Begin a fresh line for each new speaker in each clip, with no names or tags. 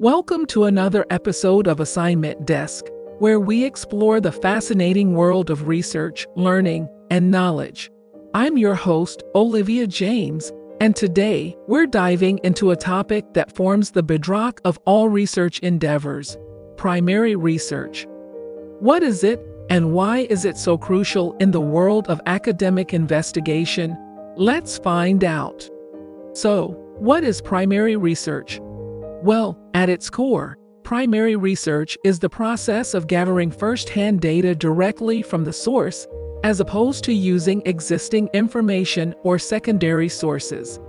Welcome to another episode of Assignment Desk, where we explore the fascinating world of research, learning, and knowledge. I'm your host, Olivia James, and today we're diving into a topic that forms the bedrock of all research endeavors primary research. What is it, and why is it so crucial in the world of academic investigation? Let's find out. So, what is primary research? Well, at its core, primary research is the process of gathering first hand data directly from the source, as opposed to using existing information or secondary sources.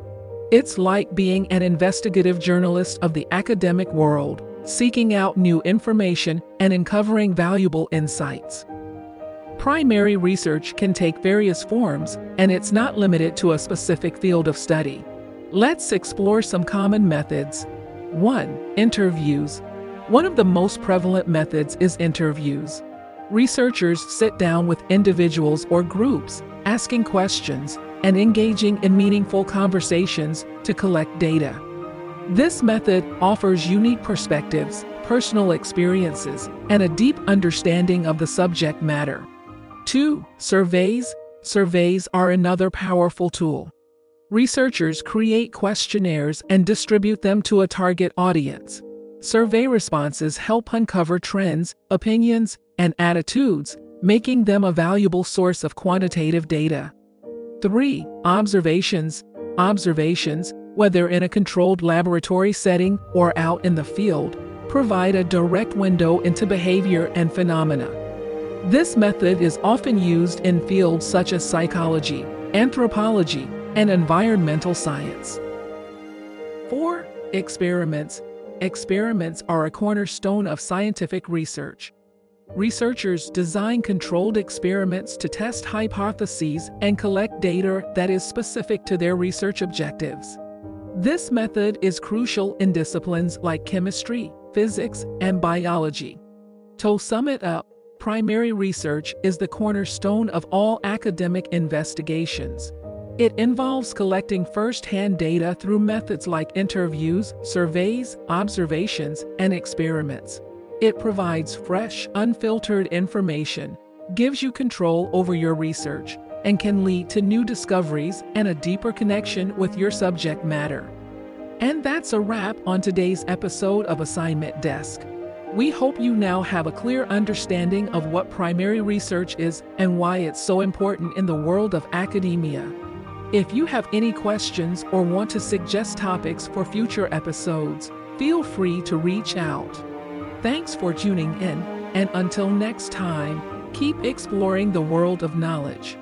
It's like being an investigative journalist of the academic world, seeking out new information and uncovering valuable insights. Primary research can take various forms, and it's not limited to a specific field of study. Let's explore some common methods 1. Interviews. One of the most prevalent methods is interviews. Researchers sit down with individuals or groups, asking questions and engaging in meaningful conversations to collect data. This method offers unique perspectives, personal experiences, and a deep understanding of the subject matter. 2. Surveys. Surveys are another powerful tool. Researchers create questionnaires and distribute them to a target audience. Survey responses help uncover trends, opinions, and attitudes, making them a valuable source of quantitative data. 3. Observations. Observations, whether in a controlled laboratory setting or out in the field, provide a direct window into behavior and phenomena. This method is often used in fields such as psychology, anthropology, and environmental science. 4. Experiments. Experiments are a cornerstone of scientific research. Researchers design controlled experiments to test hypotheses and collect data that is specific to their research objectives. This method is crucial in disciplines like chemistry, physics, and biology. To sum it up, primary research is the cornerstone of all academic investigations. It involves collecting first hand data through methods like interviews, surveys, observations, and experiments. It provides fresh, unfiltered information, gives you control over your research, and can lead to new discoveries and a deeper connection with your subject matter. And that's a wrap on today's episode of Assignment Desk. We hope you now have a clear understanding of what primary research is and why it's so important in the world of academia. If you have any questions or want to suggest topics for future episodes, feel free to reach out. Thanks for tuning in, and until next time, keep exploring the world of knowledge.